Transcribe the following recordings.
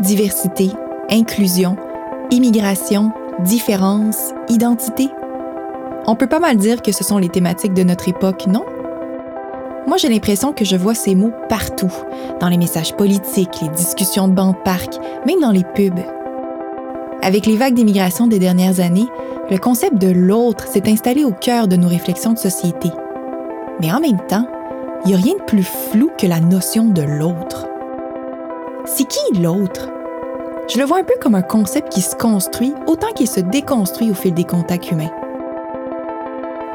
Diversité, inclusion, immigration, différence, identité, on peut pas mal dire que ce sont les thématiques de notre époque, non? Moi, j'ai l'impression que je vois ces mots partout, dans les messages politiques, les discussions de banc de parc, même dans les pubs. Avec les vagues d'immigration des dernières années, le concept de l'autre s'est installé au cœur de nos réflexions de société. Mais en même temps, il n'y a rien de plus flou que la notion de l'autre. C'est qui l'autre? Je le vois un peu comme un concept qui se construit autant qu'il se déconstruit au fil des contacts humains.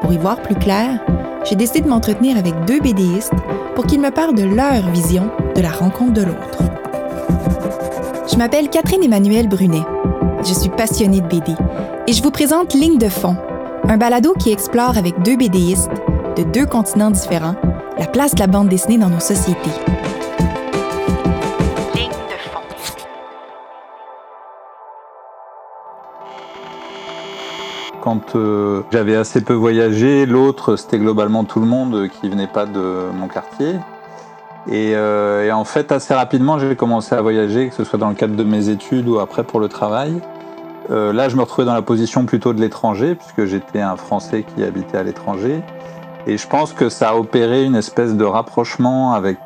Pour y voir plus clair, j'ai décidé de m'entretenir avec deux BDistes pour qu'ils me parlent de leur vision de la rencontre de l'autre. Je m'appelle Catherine Emmanuelle Brunet. Je suis passionnée de BD et je vous présente Ligne de fond, un balado qui explore avec deux BDistes de deux continents différents la place de la bande dessinée dans nos sociétés. Quand euh, j'avais assez peu voyagé, l'autre c'était globalement tout le monde qui venait pas de mon quartier. Et, euh, en fait, assez rapidement, j'ai commencé à voyager, que ce soit dans le cadre de mes études ou après pour le travail. Euh, là, je me retrouvais dans la position plutôt de l'étranger, puisque j'étais un Français qui habitait à l'étranger. Et je pense que ça a opéré une espèce de rapprochement avec,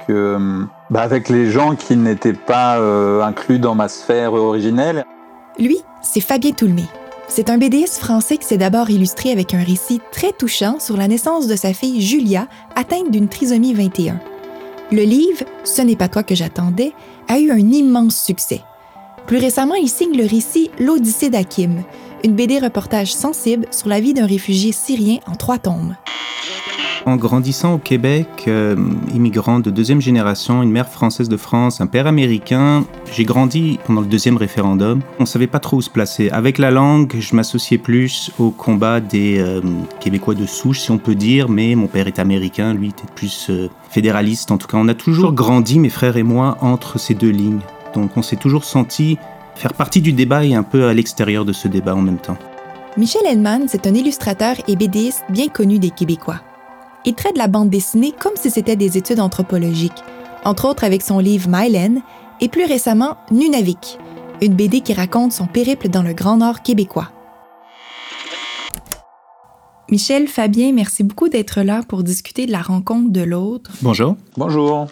bah, avec les gens qui n'étaient pas inclus dans ma sphère originelle. Lui, c'est Fabien Toulmé. C'est un BDS français qui s'est d'abord illustré avec un récit très touchant sur la naissance de sa fille Julia, atteinte d'une trisomie 21. Le livre Ce n'est pas toi que j'attendais a eu un immense succès. Plus récemment, il signe le récit L'Odyssée d'Akim, une BD reportage sensible sur la vie d'un réfugié syrien en trois tomes. En grandissant au Québec, euh, immigrant de deuxième génération, une mère française de France, un père américain, j'ai grandi pendant le deuxième référendum. On ne savait pas trop où se placer. Avec la langue, je m'associais plus au combat des euh, Québécois de souche, si on peut dire, mais mon père est américain, lui était plus euh, fédéraliste. En tout cas, on a toujours grandi, mes frères et moi, entre ces deux lignes. Donc on s'est toujours senti faire partie du débat et un peu à l'extérieur de ce débat en même temps. Michel Hellman, c'est un illustrateur et BDiste bien connu des Québécois. Il traite la bande dessinée comme si c'était des études anthropologiques, entre autres avec son livre Mylène et plus récemment Nunavik, une BD qui raconte son périple dans le Grand Nord québécois. Michel, Fabien, merci beaucoup d'être là pour discuter de la rencontre de l'autre. Bonjour. Bonjour.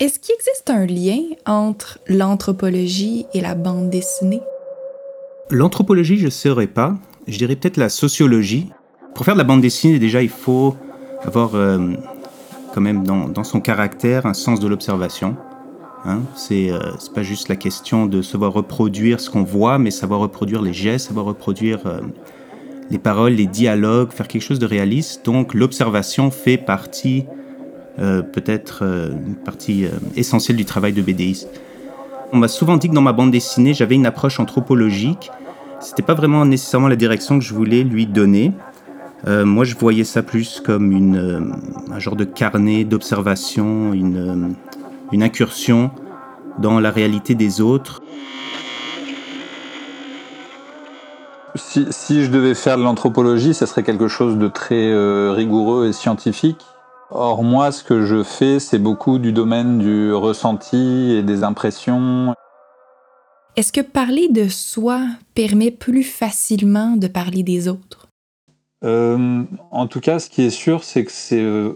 Est-ce qu'il existe un lien entre l'anthropologie et la bande dessinée? L'anthropologie, je ne saurais pas. Je dirais peut-être la sociologie. Pour faire de la bande dessinée, déjà, il faut avoir euh, quand même dans, son caractère un sens de l'observation. Hein. C'est euh, pas juste la question de savoir reproduire ce qu'on voit, mais savoir reproduire les gestes, savoir reproduire euh, les paroles, les dialogues, faire quelque chose de réaliste. Donc l'observation fait partie, peut-être une partie essentielle du travail de BDiste. On m'a souvent dit que dans ma bande dessinée, j'avais une approche anthropologique. C'était pas vraiment nécessairement la direction que je voulais lui donner. Euh, moi, je voyais ça plus comme une, euh, un genre de carnet d'observation, une, euh, une incursion dans la réalité des autres. Si, si je devais faire de l'anthropologie, ce serait quelque chose de très rigoureux et scientifique. Or, moi, ce que je fais, c'est beaucoup du domaine du ressenti et des impressions. Est-ce que parler de soi permet plus facilement de parler des autres? Euh, en tout cas, ce qui est sûr, c'est que c'est euh,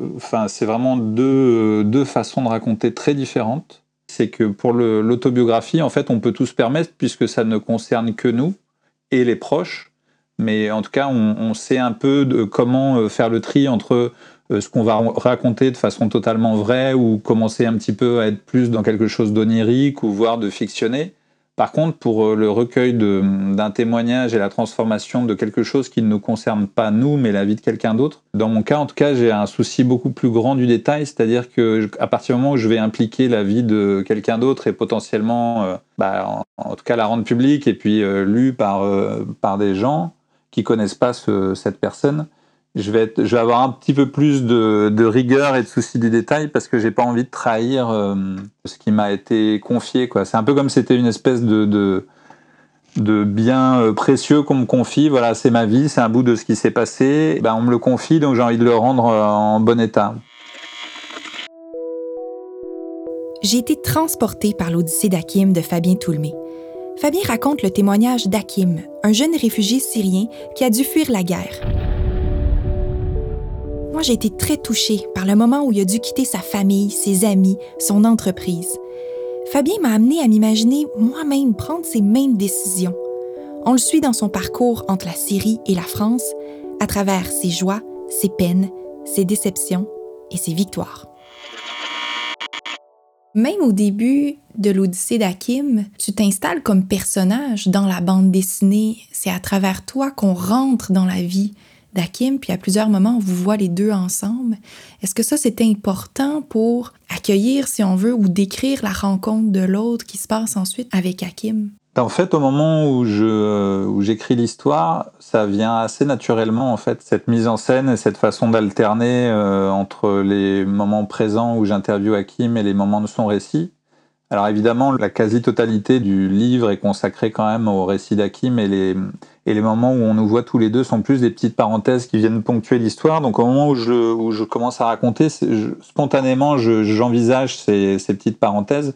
vraiment deux, euh, deux façons de raconter très différentes. C'est que pour l'autobiographie, en fait, on peut tout se permettre puisque ça ne concerne que nous et les proches. Mais en tout cas, on, sait un peu de comment faire le tri entre ce qu'on va raconter de façon totalement vraie ou commencer un petit peu à être plus dans quelque chose d'onirique ou voire de fictionné. Par contre, pour euh, le recueil d'un témoignage et la transformation de quelque chose qui ne nous concerne pas nous, mais la vie de quelqu'un d'autre, dans mon cas, en tout cas, j'ai un souci beaucoup plus grand du détail, c'est-à-dire que à partir du moment où je vais impliquer la vie de quelqu'un d'autre et potentiellement, euh, bah, en, tout cas, la rendre publique et puis euh, lue par, par des gens qui connaissent pas cette personne, je vais, avoir un petit peu plus de, rigueur et de souci du détail parce que j'ai pas envie de trahir euh, ce qui m'a été confié. C'est un peu comme c'était une espèce de, de, bien euh, précieux qu'on me confie. Voilà, c'est ma vie, c'est un bout de ce qui s'est passé. Ben, on me le confie, donc j'ai envie de le rendre euh, en bon état. j'ai été transportée par l'Odyssée d'Hakim de Fabien Toulmé. Fabien raconte le témoignage d'Hakim, un jeune réfugié syrien qui a dû fuir la guerre. Moi, j'ai été très touchée par le moment où il a dû quitter sa famille, ses amis, son entreprise. Fabien m'a amené à m'imaginer moi-même prendre ces mêmes décisions. On le suit dans son parcours entre la Syrie et la France, à travers ses joies, ses peines, ses déceptions et ses victoires. Même au début de l'Odyssée d'Hakim, tu t'installes comme personnage dans la bande dessinée. C'est à travers toi qu'on rentre dans la vie d'Hakim, puis à plusieurs moments, on vous voit les deux ensemble. Est-ce que ça, c'est important pour accueillir, si on veut, ou décrire la rencontre de l'autre qui se passe ensuite avec Hakim? En fait, au moment où je où j'écris l'histoire, ça vient assez naturellement en fait cette mise en scène et cette façon d'alterner euh, entre les moments présents où j'interviewe Hakim et les moments de son récit. Alors évidemment, la quasi-totalité du livre est consacrée quand même au récit d'Hakim et les, et les moments où on nous voit tous les deux sont plus des petites parenthèses qui viennent ponctuer l'histoire. Donc au moment où je, où je commence à raconter, spontanément, j'envisage ces, ces petites parenthèses.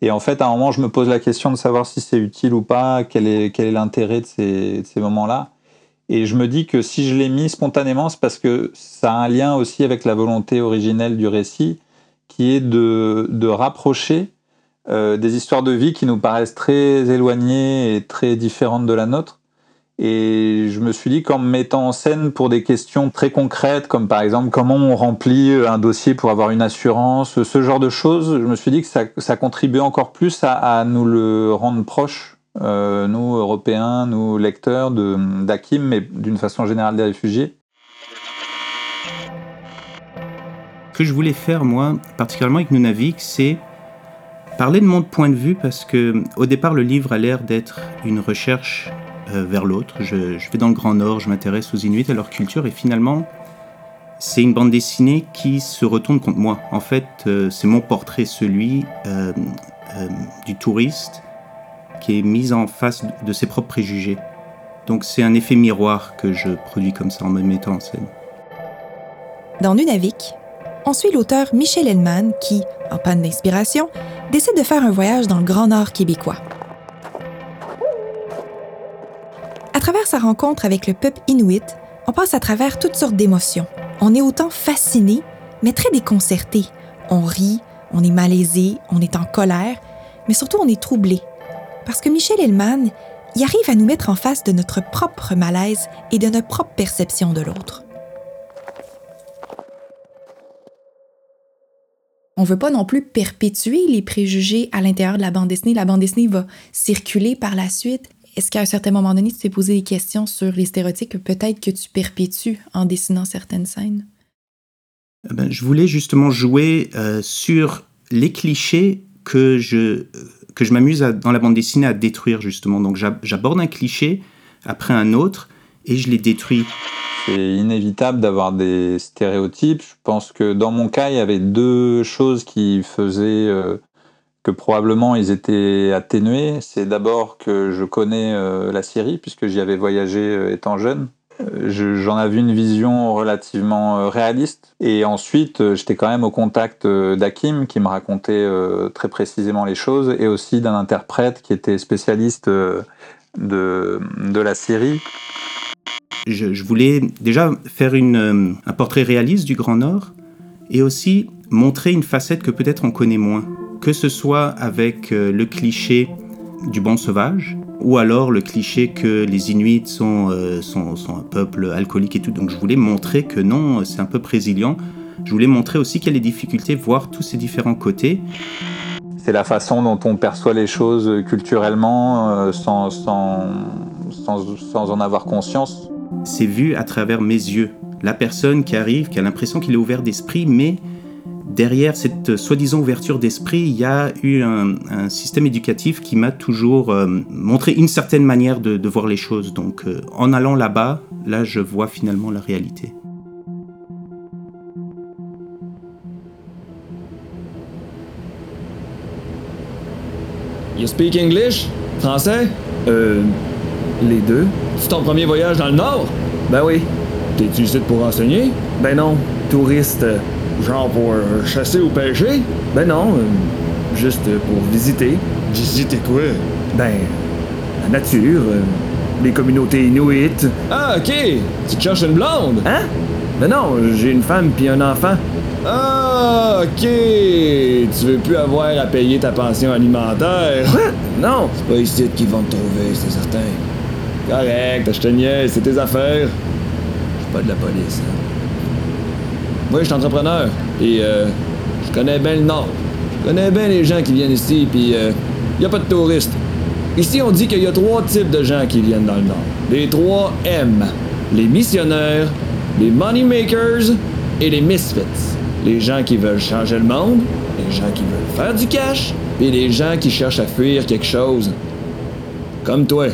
Et en fait, à un moment, je me pose la question de savoir si c'est utile ou pas, quel est quel est l'intérêt de ces, ces moments-là. Et je me dis que si je l'ai mis spontanément, c'est parce que ça a un lien aussi avec la volonté originelle du récit, qui est de, de rapprocher euh, des histoires de vie qui nous paraissent très éloignées et très différentes de la nôtre, et je me suis dit qu'en me mettant en scène pour des questions très concrètes, comme par exemple comment on remplit un dossier pour avoir une assurance, ce genre de choses, je me suis dit que ça, contribuait encore plus à, nous le rendre proche, euh, nous Européens, nous lecteurs d'Akim, mais d'une façon générale des réfugiés. Ce que je voulais faire, moi, particulièrement avec Nunavik, c'est parler de mon point de vue parce que au départ le livre a l'air d'être une recherche euh, vers l'autre. Je, vais dans le Grand Nord, je m'intéresse aux Inuits, à leur culture, et finalement, c'est une bande dessinée qui se retourne contre moi. En fait, euh, c'est mon portrait, celui euh, du touriste qui est mis en face de ses propres préjugés. Donc c'est un effet miroir que je produis comme ça en me mettant en scène. Dans Nunavik, on suit l'auteur Michel Hellman qui, en panne d'inspiration, décide de faire un voyage dans le Grand Nord québécois. Travers sa rencontre avec le peuple inuit, on passe à travers toutes sortes d'émotions. On est autant fasciné, mais très déconcerté. On rit, on est malaisé, on est en colère, mais surtout on est troublé. Parce que Michel Hellman y arrive à nous mettre en face de notre propre malaise et de notre propre perception de l'autre. On ne veut pas non plus perpétuer les préjugés à l'intérieur de la bande dessinée. La bande dessinée va circuler par la suite est-ce qu'à un certain moment donné, tu t'es posé des questions sur les stéréotypes que peut-être que tu perpétues en dessinant certaines scènes? Eh ben, je voulais justement jouer euh, sur les clichés que je, que je m'amuse dans la bande dessinée à détruire justement. Donc j'aborde un cliché après un autre et je les détruis. C'est inévitable d'avoir des stéréotypes. Je pense que dans mon cas, il y avait deux choses qui faisaient euh, que probablement ils étaient atténués, c'est d'abord que je connais euh, la Syrie, puisque j'y avais voyagé euh, étant jeune. Euh, j'en avais une vision relativement réaliste. Et ensuite, j'étais quand même au contact d'Hakim, qui me racontait très précisément les choses, et aussi d'un interprète qui était spécialiste de, de la Syrie. Je, voulais déjà faire une, un portrait réaliste du Grand Nord, et aussi montrer une facette que peut-être on connaît moins que ce soit avec euh, le cliché du bon sauvage, ou alors le cliché que les Inuits euh, sont, sont, un peuple alcoolique et tout. Donc je voulais montrer que non, c'est un peu résilient. Je voulais montrer aussi qu'il y a des difficultés, voir tous ces différents côtés. C'est la façon dont on perçoit les choses culturellement euh, sans, sans, sans, sans en avoir conscience. C'est vu à travers mes yeux. La personne qui arrive, qui a l'impression qu'il est ouvert d'esprit, mais derrière cette soi-disant ouverture d'esprit, il y a eu un, système éducatif qui m'a toujours euh, montré une certaine manière de, voir les choses. Donc euh, en allant là-bas, là je vois finalement la réalité. You speak English? Français? Euh. Les deux. C'est ton premier voyage dans le Nord? Ben oui. T'es-tu ici pour enseigner? Ben non. Touriste. Genre pour chasser ou pêcher? Ben non, juste pour visiter. Visiter quoi? Ben, la nature, euh, les communautés inuites. Ah, ok! Tu te cherches une blonde? Hein? Ben non, j'ai une femme puis un enfant. Ah, ok! Tu veux plus avoir à payer ta pension alimentaire? Non! C'est pas ici qu'ils vont te trouver, c'est certain. Correct, je te niaise, c'est tes affaires. Je suis pas de la police, hein. Moi, je suis entrepreneur, et euh, je connais bien le Nord. Je connais bien les gens qui viennent ici, puis euh, y a pas de touristes. Ici, on dit qu'il y a trois types de gens qui viennent dans le Nord. Les trois M. Les missionnaires, les moneymakers et les misfits. Les gens qui veulent changer le monde, les gens qui veulent faire du cash, et les gens qui cherchent à fuir quelque chose. Comme toi.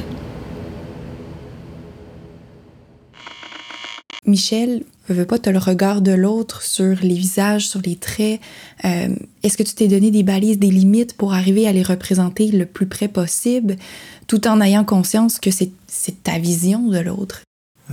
Michel, je veux pas, tu le regard de l'autre sur les visages, sur les traits. Euh, Est-ce que tu t'es donné des balises, des limites pour arriver à les représenter le plus près possible, tout en ayant conscience que c'est ta vision de l'autre?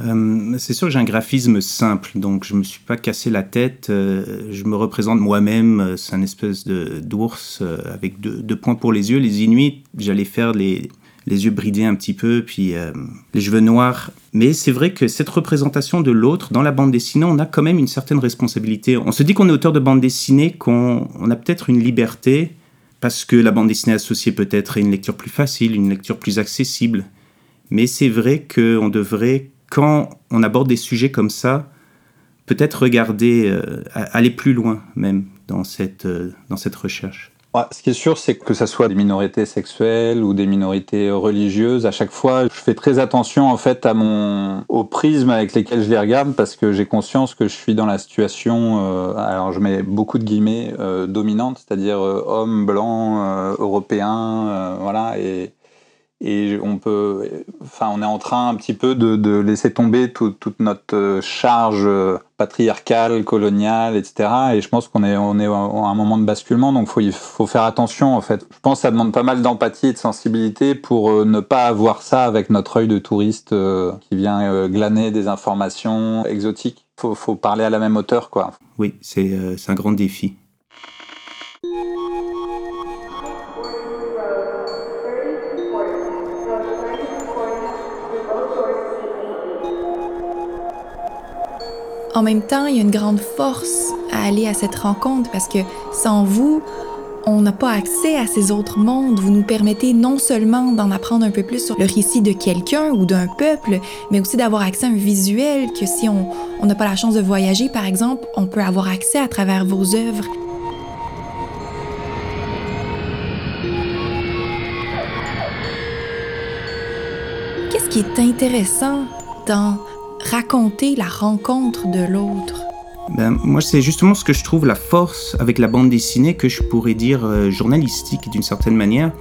Euh, c'est sûr que j'ai un graphisme simple, donc je me suis pas cassé la tête. Euh, je me représente moi-même, c'est un espèce de d'ours avec deux points pour les yeux. Les Inuits, j'allais faire les, les yeux bridés un petit peu, puis euh, les cheveux noirs. Mais c'est vrai que cette représentation de l'autre dans la bande dessinée, on a quand même une certaine responsabilité. On se dit qu'on est auteur de bande dessinée, qu'on on a peut-être une liberté, parce que la bande dessinée associée peut-être à une lecture plus facile, une lecture plus accessible. Mais c'est vrai qu'on devrait, quand on aborde des sujets comme ça, peut-être regarder, euh, aller plus loin même dans cette, euh, dans cette recherche. Ouais, ce qui est sûr, c'est que ce soit des minorités sexuelles ou des minorités religieuses, à chaque fois, je fais très attention en fait à mon au prisme avec lesquels je les regarde parce que j'ai conscience que je suis dans la situation, euh, alors je mets beaucoup de guillemets euh, dominante, c'est-à-dire euh, homme blanc, euh, européen, euh, voilà, et et on peut, enfin, on est en train un petit peu de, laisser tomber tout- toute notre euh, charge euh, patriarcale, coloniale, etc. Et je pense qu'on est, on est à un moment de basculement, donc il faut faire attention en fait. Je pense que ça demande pas mal d'empathie et de sensibilité pour euh, ne pas avoir ça avec notre œil de touriste qui vient glaner des informations exotiques. Faut, faut parler à la même hauteur, quoi. Oui, c'est un grand défi. En même temps, il y a une grande force à aller à cette rencontre parce que sans vous, on n'a pas accès à ces autres mondes. Vous nous permettez non seulement d'en apprendre un peu plus sur le récit de quelqu'un ou d'un peuple, mais aussi d'avoir accès à un visuel que si on n'a pas la chance de voyager, par exemple, on peut avoir accès à travers vos œuvres. Qu'est-ce qui est intéressant dans raconter la rencontre de l'autre? Ben, moi, c'est justement ce que je trouve la force avec la bande dessinée que je pourrais dire euh, journalistique d'une certaine manière.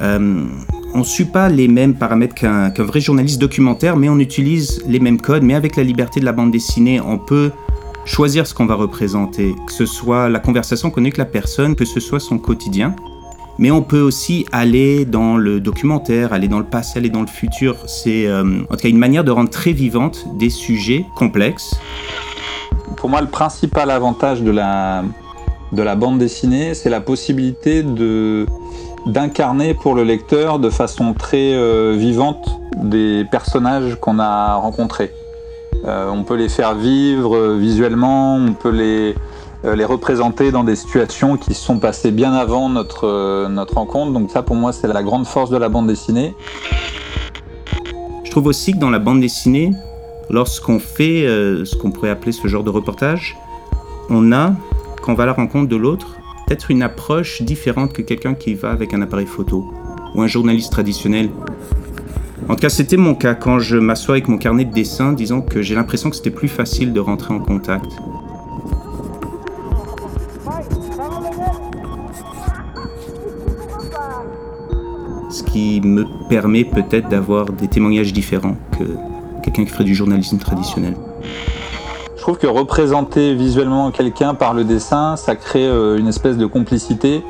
Euh, on ne suit pas les mêmes paramètres qu'un vrai journaliste documentaire, mais on utilise les mêmes codes. Mais avec la liberté de la bande dessinée, on peut choisir ce qu'on va représenter, que ce soit la conversation qu'on a avec la personne, que ce soit son quotidien. Mais on peut aussi aller dans le documentaire, aller dans le passé, aller dans le futur. C'est euh, en tout cas une manière de rendre très vivante des sujets complexes Pour moi, le principal avantage de la, de la bande dessinée, c'est la possibilité de d'incarner pour le lecteur de façon très euh, vivante des personnages qu'on a rencontrés. Euh, on peut les faire vivre visuellement, on peut les, les représenter dans des situations qui se sont passées bien avant notre, euh, notre rencontre. Donc ça, pour moi, c'est la grande force de la bande dessinée. Je trouve aussi que dans la bande dessinée, lorsqu'on fait euh, ce qu'on pourrait appeler ce genre de reportage, on a, quand on va à la rencontre de l'autre, peut-être une approche différente que quelqu'un qui va avec un appareil photo ou un journaliste traditionnel. En tout cas, c'était mon cas quand je m'assois avec mon carnet de dessin, disons que j'ai l'impression que c'était plus facile de rentrer en contact. Qui me permet peut-être d'avoir des témoignages différents que quelqu'un qui ferait du journalisme traditionnel. Je trouve que représenter visuellement quelqu'un par le dessin, ça crée euh, une espèce de complicité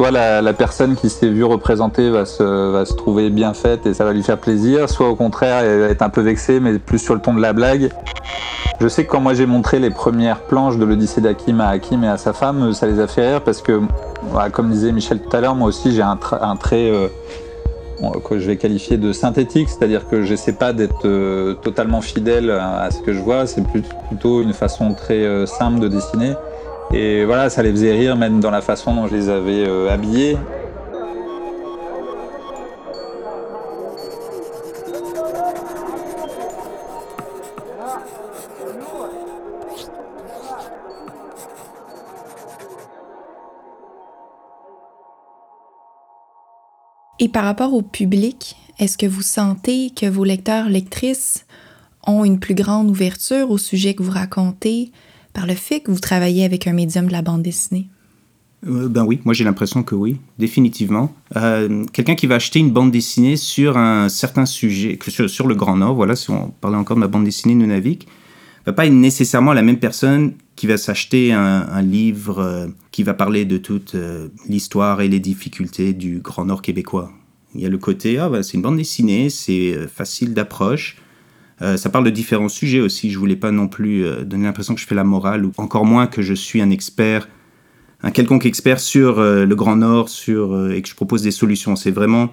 soit la, personne qui s'est vue représentée va se, trouver bien faite et ça va lui faire plaisir, soit au contraire elle être un peu vexée mais plus sur le ton de la blague. Je sais que quand moi j'ai montré les premières planches de l'Odyssée d'Hakim à Hakim et à sa femme, ça les a fait rire parce que, voilà, comme disait Michel tout à l'heure, moi aussi j'ai un, un trait euh, que je vais qualifier de synthétique, c'est-à-dire que j'essaie pas d'être euh, totalement fidèle à, ce que je vois, c'est plutôt une façon très euh, simple de dessiner. Et voilà, ça les faisait rire même dans la façon dont je les avais euh, habillés. Et par rapport au public, est-ce que vous sentez que vos lecteurs, lectrices ont une plus grande ouverture au sujet que vous racontez par le fait que vous travaillez avec un médium de la bande dessinée? Euh, ben oui, moi j'ai l'impression que oui, définitivement. Euh, Quelqu'un qui va acheter une bande dessinée sur un certain sujet, sur, sur le Grand Nord, voilà, si on parlait encore de ma bande dessinée Nunavik, va pas être nécessairement la même personne qui va s'acheter un, livre euh, qui va parler de toute euh, l'histoire et les difficultés du Grand Nord québécois. Il y a le côté, ah ben, c'est une bande dessinée, c'est euh, facile d'approche. Ça parle de différents sujets aussi. Je voulais pas non plus donner l'impression que je fais la morale, ou encore moins que je suis un expert un quelconque expert sur le Grand Nord sur, et que je propose des solutions. C'est vraiment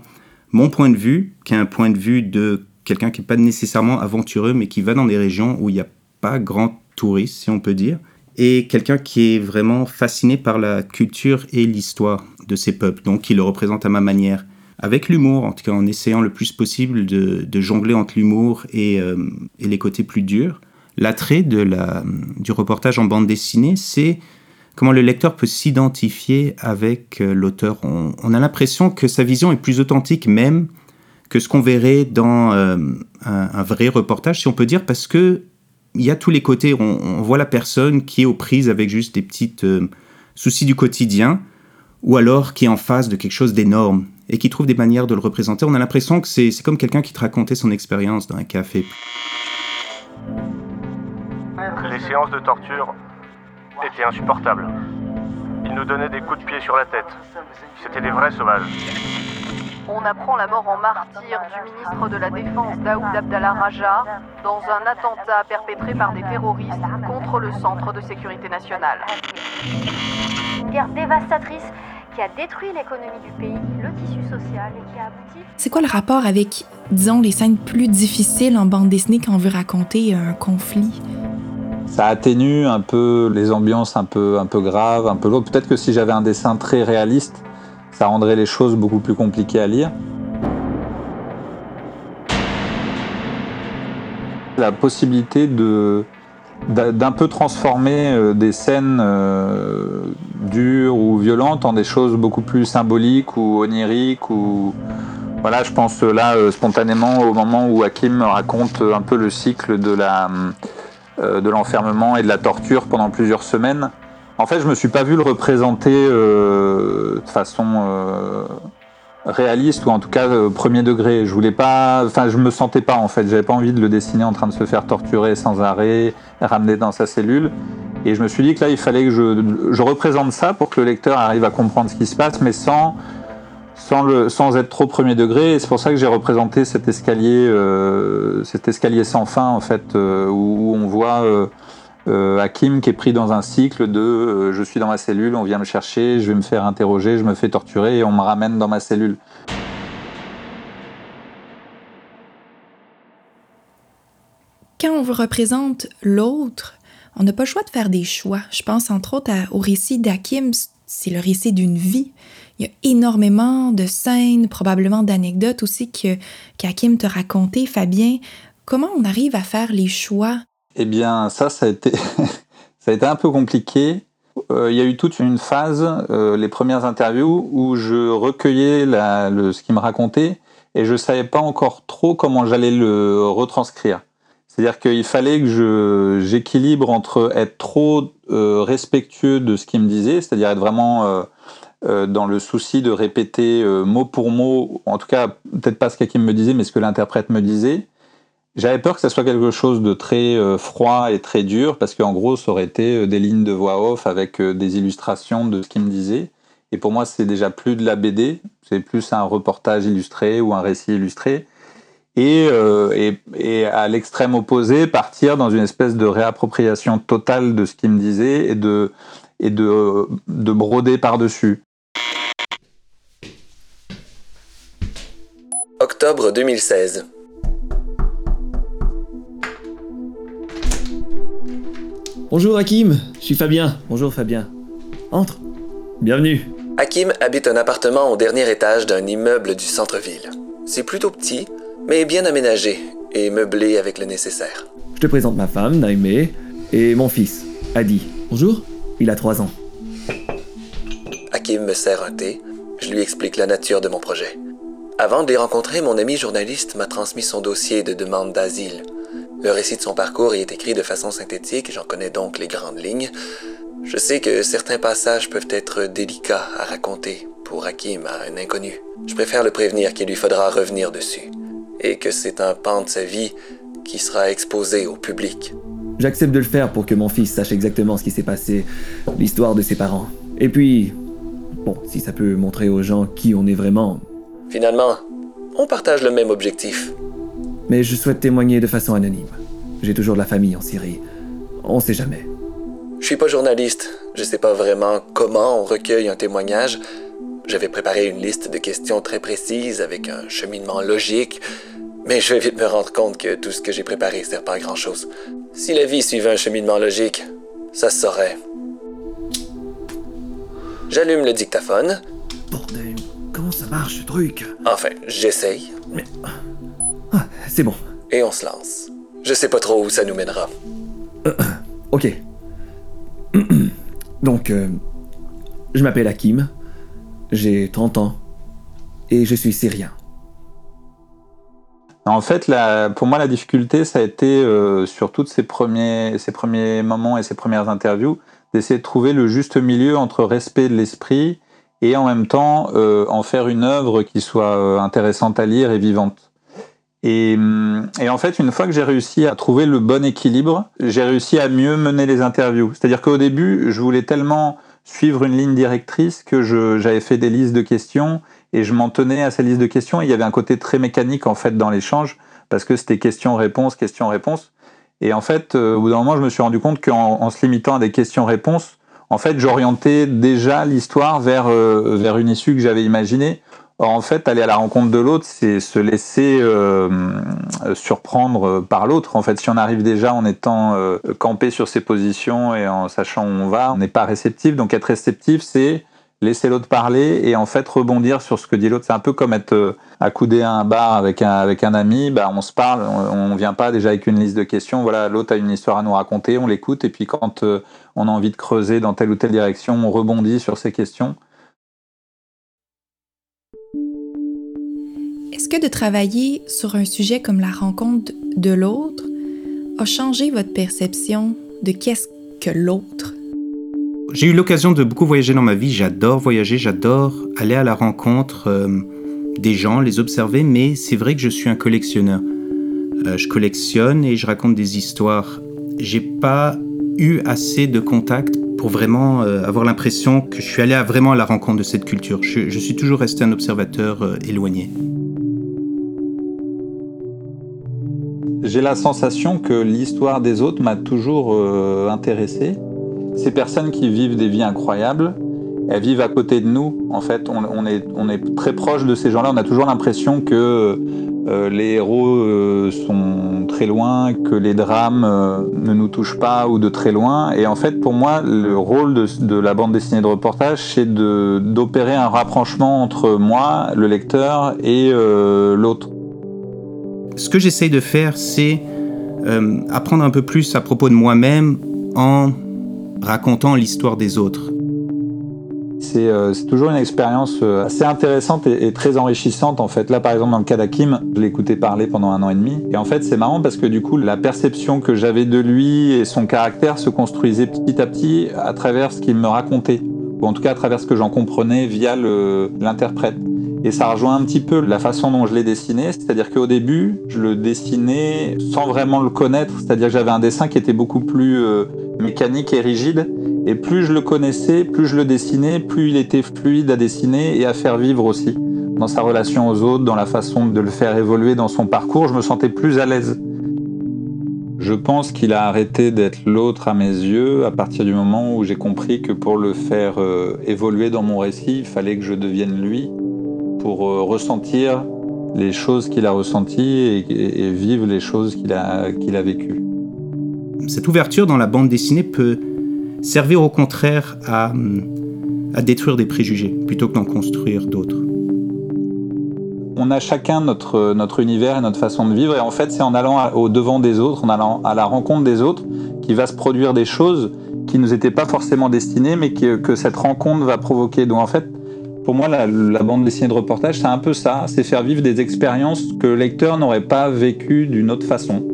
mon point de vue, qui est un point de vue de quelqu'un qui n'est pas nécessairement aventureux, mais qui va dans des régions où il n'y a pas grand tourisme, si on peut dire, et quelqu'un qui est vraiment fasciné par la culture et l'histoire de ces peuples, donc qui le représente à ma manière. Avec l'humour, en tout cas en essayant le plus possible de, jongler entre l'humour et, euh, et les côtés plus durs. L'attrait de la, du reportage en bande dessinée, c'est comment le lecteur peut s'identifier avec euh, l'auteur. On, a l'impression que sa vision est plus authentique même que ce qu'on verrait dans euh, un vrai reportage, si on peut dire, parce que il y a tous les côtés. On, voit la personne qui est aux prises avec juste des petites euh, soucis du quotidien, ou alors qui est en face de quelque chose d'énorme et qui trouve des manières de le représenter. On a l'impression que c'est comme quelqu'un qui te racontait son expérience dans un café. Les séances de torture étaient insupportables. Ils nous donnaient des coups de pied sur la tête. C'était des vrais sauvages. On apprend la mort en martyr du ministre de la Défense Daoud Abdallah Raja dans un attentat perpétré par des terroristes contre le Centre de sécurité nationale. Une guerre dévastatrice qui a détruit l'économie du pays, le tissu social et qui a abouti C'est quoi le rapport avec, disons, les scènes plus difficiles en bande dessinée quand on veut raconter un conflit? Ça atténue un peu les ambiances un peu, un peu graves, un peu lourdes. Peut-être que si j'avais un dessin très réaliste, ça rendrait les choses beaucoup plus compliquées à lire. La possibilité d'un peu transformer euh, des scènes euh, dures ou violentes en des choses beaucoup plus symboliques ou oniriques ou voilà je pense euh, là spontanément au moment où Hakim raconte un peu le cycle de l'enfermement et de la torture pendant plusieurs semaines. En fait, je me suis pas vu le représenter euh, de façon euh, réaliste ou en tout cas euh, premier degré. Je voulais pas, enfin, je me sentais pas en fait. J'avais pas envie de le dessiner en train de se faire torturer sans arrêt, ramener dans sa cellule. Et je me suis dit que là, il fallait que je, représente ça pour que le lecteur arrive à comprendre ce qui se passe, mais sans sans, être trop premier degré. Et c'est pour ça que j'ai représenté cet escalier, cet escalier sans fin en fait, où on voit euh, Hakim qui est pris dans un cycle de euh, je suis dans ma cellule, on vient me chercher, je vais me faire interroger, je me fais torturer et on me ramène dans ma cellule. Quand on représente l'autre, on n'a pas le choix de faire des choix. Je pense entre autres au récit d'Hakim, c'est le récit d'une vie. Il y a énormément de scènes, probablement d'anecdotes aussi que qu'Hakim t'a raconté, Fabien. Comment on arrive à faire les choix? Eh bien, ça, ça a été, ça a été un peu compliqué. Euh, il y a eu toute une phase, euh, les premières interviews, où je recueillais ce qu'il me racontait et je savais pas encore trop comment j'allais le retranscrire. C'est-à-dire qu'il fallait que j'équilibre entre être trop euh, respectueux de ce qu'il me disait, c'est-à-dire être vraiment dans le souci de répéter mot pour mot, en tout cas peut-être pas ce qu'Hakim me disait, mais ce que l'interprète me disait. J'avais peur que ça soit quelque chose de très euh, froid et très dur, parce qu'en gros, ça aurait été euh, des lignes de voix off avec euh, des illustrations de ce qu'il me disait. Et pour moi, c'est déjà plus de la BD, c'est plus un reportage illustré ou un récit illustré. Et, à l'extrême opposé, partir dans une espèce de réappropriation totale de ce qu'il me disait et de broder par-dessus. Octobre 2016. Bonjour Hakim, je suis Fabien. Bonjour Fabien. Entre. Bienvenue. Hakim habite un appartement au dernier étage d'un immeuble du centre-ville. C'est plutôt petit, mais bien aménagé et meublé avec le nécessaire. Je te présente ma femme, Naïmé, et mon fils, Adi. Bonjour, il a 3 ans. Hakim me sert un thé, je lui explique la nature de mon projet. Avant de les rencontrer, mon ami journaliste m'a transmis son dossier de demande d'asile. Le récit de son parcours y est écrit de façon synthétique, j'en connais donc les grandes lignes. Je sais que certains passages peuvent être délicats à raconter pour Hakim à un inconnu. Je préfère le prévenir qu'il lui faudra revenir dessus, et que c'est un pan de sa vie qui sera exposé au public. J'accepte de le faire pour que mon fils sache exactement ce qui s'est passé, l'histoire de ses parents. Et puis, bon, si ça peut montrer aux gens qui on est vraiment. Finalement, on partage le même objectif mais je souhaite témoigner de façon anonyme. J'ai toujours de la famille en Syrie. On sait jamais. Je suis pas journaliste. Je sais pas vraiment comment on recueille un témoignage. J'avais préparé une liste de questions très précises avec un cheminement logique, mais je vais vite me rendre compte que tout ce que j'ai préparé sert pas à grand chose. Si la vie suivait un cheminement logique, ça se saurait. J'allume le dictaphone. Bordel, comment ça marche ce truc? Enfin, j'essaye. Mais ah, c'est bon. Et on se lance. Je sais pas trop où ça nous mènera. Euh, ok. Donc, euh, je m'appelle Hakim, j'ai 30 ans, et je suis syrien. En fait, pour moi, la difficulté, ça a été, euh, sur tous ces premiers, ces premiers moments et ces premières interviews, d'essayer de trouver le juste milieu entre respect de l'esprit et en même temps en faire une œuvre qui soit intéressante à lire et vivante. Hum, et, en fait, une fois que j'ai réussi à trouver le bon équilibre, j'ai réussi à mieux mener les interviews. C'est-à-dire qu'au début, je voulais tellement suivre une ligne directrice que j'avais fait des listes de questions et je m'en tenais à ces listes de questions. il y avait un côté très mécanique en fait dans l'échange parce que c'était question-réponse, question-réponse. Et en fait, euh, au bout d'un moment, je me suis rendu compte qu'en se limitant à des questions-réponses, en fait, j'orientais déjà l'histoire vers, euh, vers une issue que j'avais imaginée En fait, aller à la rencontre de l'autre, c'est se laisser euh, surprendre par l'autre. En fait, si on arrive déjà en étant euh, campé sur ses positions et en sachant où on va, on n'est pas réceptif. Donc, être réceptif, c'est laisser l'autre parler et en fait rebondir sur ce que dit l'autre. C'est un peu comme être euh, accoudé à un bar avec un, avec un ami. Bah, on se parle, on, ne vient pas déjà avec une liste de questions. Voilà, l'autre a une histoire à nous raconter, on l'écoute et puis quand on a envie de creuser dans telle ou telle direction, on rebondit sur ces questions. Est-ce que de travailler sur un sujet comme la rencontre de l'autre a changé votre perception de qu'est-ce que l'autre? J'ai eu l'occasion de beaucoup voyager dans ma vie. J'adore voyager, j'adore aller à la rencontre euh, des gens, les observer, mais c'est vrai que je suis un collectionneur. Euh, je collectionne et je raconte des histoires. J'ai pas eu assez de contacts pour vraiment euh, avoir l'impression que je suis allé vraiment à la rencontre de cette culture. Je, je suis toujours resté un observateur éloigné. J'ai la sensation que l'histoire des autres m'a toujours euh, intéressé. Ces personnes qui vivent des vies incroyables, elles vivent à côté de nous. En fait, on, est, très proche de ces gens-là. On a toujours l'impression que euh, les héros euh, sont très loin, que les drames ne nous touchent pas ou de très loin. Et en fait, pour moi, le rôle de la bande dessinée de reportage, c'est d'opérer un rapprochement entre moi, le lecteur, et l'autre ce que j'essaye de faire, c'est euh, apprendre un peu plus à propos de moi-même en racontant l'histoire des autres. C'est euh, toujours une expérience euh, assez intéressante et, très enrichissante en fait. Là par exemple dans le cas d'Akim, je écouté parler pendant un an et demi. Et en fait c'est marrant parce que du coup la perception que j'avais de lui et son caractère se construisait petit à petit à travers ce qu'il me racontait. Ou en tout cas à travers ce que j'en comprenais via l'interprète. Et ça rejoint un petit peu la façon dont je l'ai dessiné, c'est-à-dire qu'au début, je le dessinais sans vraiment le connaître, c'est-à-dire que j'avais un dessin qui était beaucoup plus euh, mécanique et rigide, et plus je le connaissais, plus je le dessinais, plus il était fluide à dessiner et à faire vivre aussi. Dans sa relation aux autres, dans la façon de le faire évoluer dans son parcours, je me sentais plus à l'aise. Je pense qu'il a arrêté d'être l'autre à mes yeux à partir du moment où j'ai compris que pour le faire euh, évoluer dans mon récit, il fallait que je devienne lui pour euh, ressentir les choses qu'il a ressenties et, vivre les choses qu'il a, qu'il a vécues. Cette ouverture dans la bande dessinée peut servir au contraire à, à détruire des préjugés plutôt que d'en construire d'autres on a chacun notre, notre univers et notre façon de vivre. Et en fait, c'est en allant au devant des autres, en allant à la rencontre des autres, qui va se produire des choses qui ne nous étaient pas forcément destinées, mais que, que cette rencontre va provoquer. Donc en fait, pour moi, la, bande dessinée de reportage, c'est un peu ça. C'est faire vivre des expériences que le lecteur n'aurait pas vécues d'une autre façon.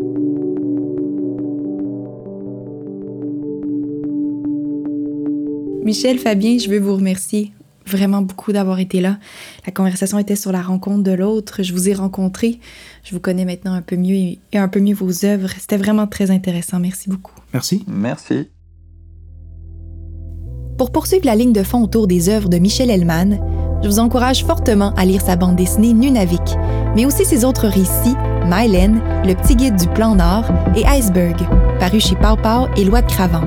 Michel, Fabien, je veux vous remercier vraiment beaucoup d'avoir été là. La conversation était sur la rencontre de l'autre. Je vous ai rencontré. Je vous connais maintenant un peu mieux et un peu mieux vos œuvres. C'était vraiment très intéressant. Merci beaucoup. Merci. Merci. Pour poursuivre la ligne de fond autour des œuvres de Michel Hellman, je vous encourage fortement à lire sa bande dessinée Nunavik, mais aussi ses autres récits, Mylène, Le petit guide du plan Nord et Iceberg, paru chez Pau Pau et Loi de Cravant.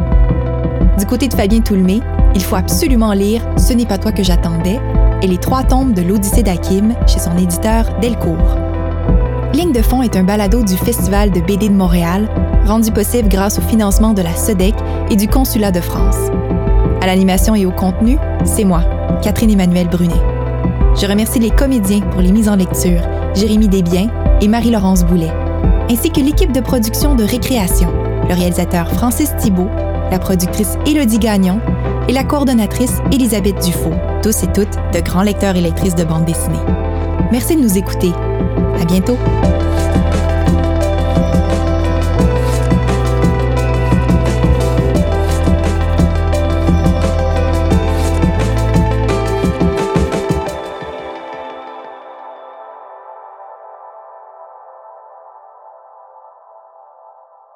Du côté de Fabien Toulmé, il faut absolument lire Ce n'est pas toi que j'attendais et Les trois tombes de l'Odyssée d'Hakim chez son éditeur Delcourt. Ligne de fond est un balado du Festival de BD de Montréal, rendu possible grâce au financement de la SEDEC et du Consulat de France. À l'animation et au contenu, c'est moi, Catherine Emmanuel Brunet. Je remercie les comédiens pour les mises en lecture, Jérémy Desbiens et Marie-Laurence Boulet, ainsi que l'équipe de production de Récréation, le réalisateur Francis Thibault, la productrice Élodie Gagnon et la coordonnatrice Elisabeth Dufaux, tous et toutes de grands lecteurs et lectrices de bande dessinée. Merci de nous écouter. À bientôt!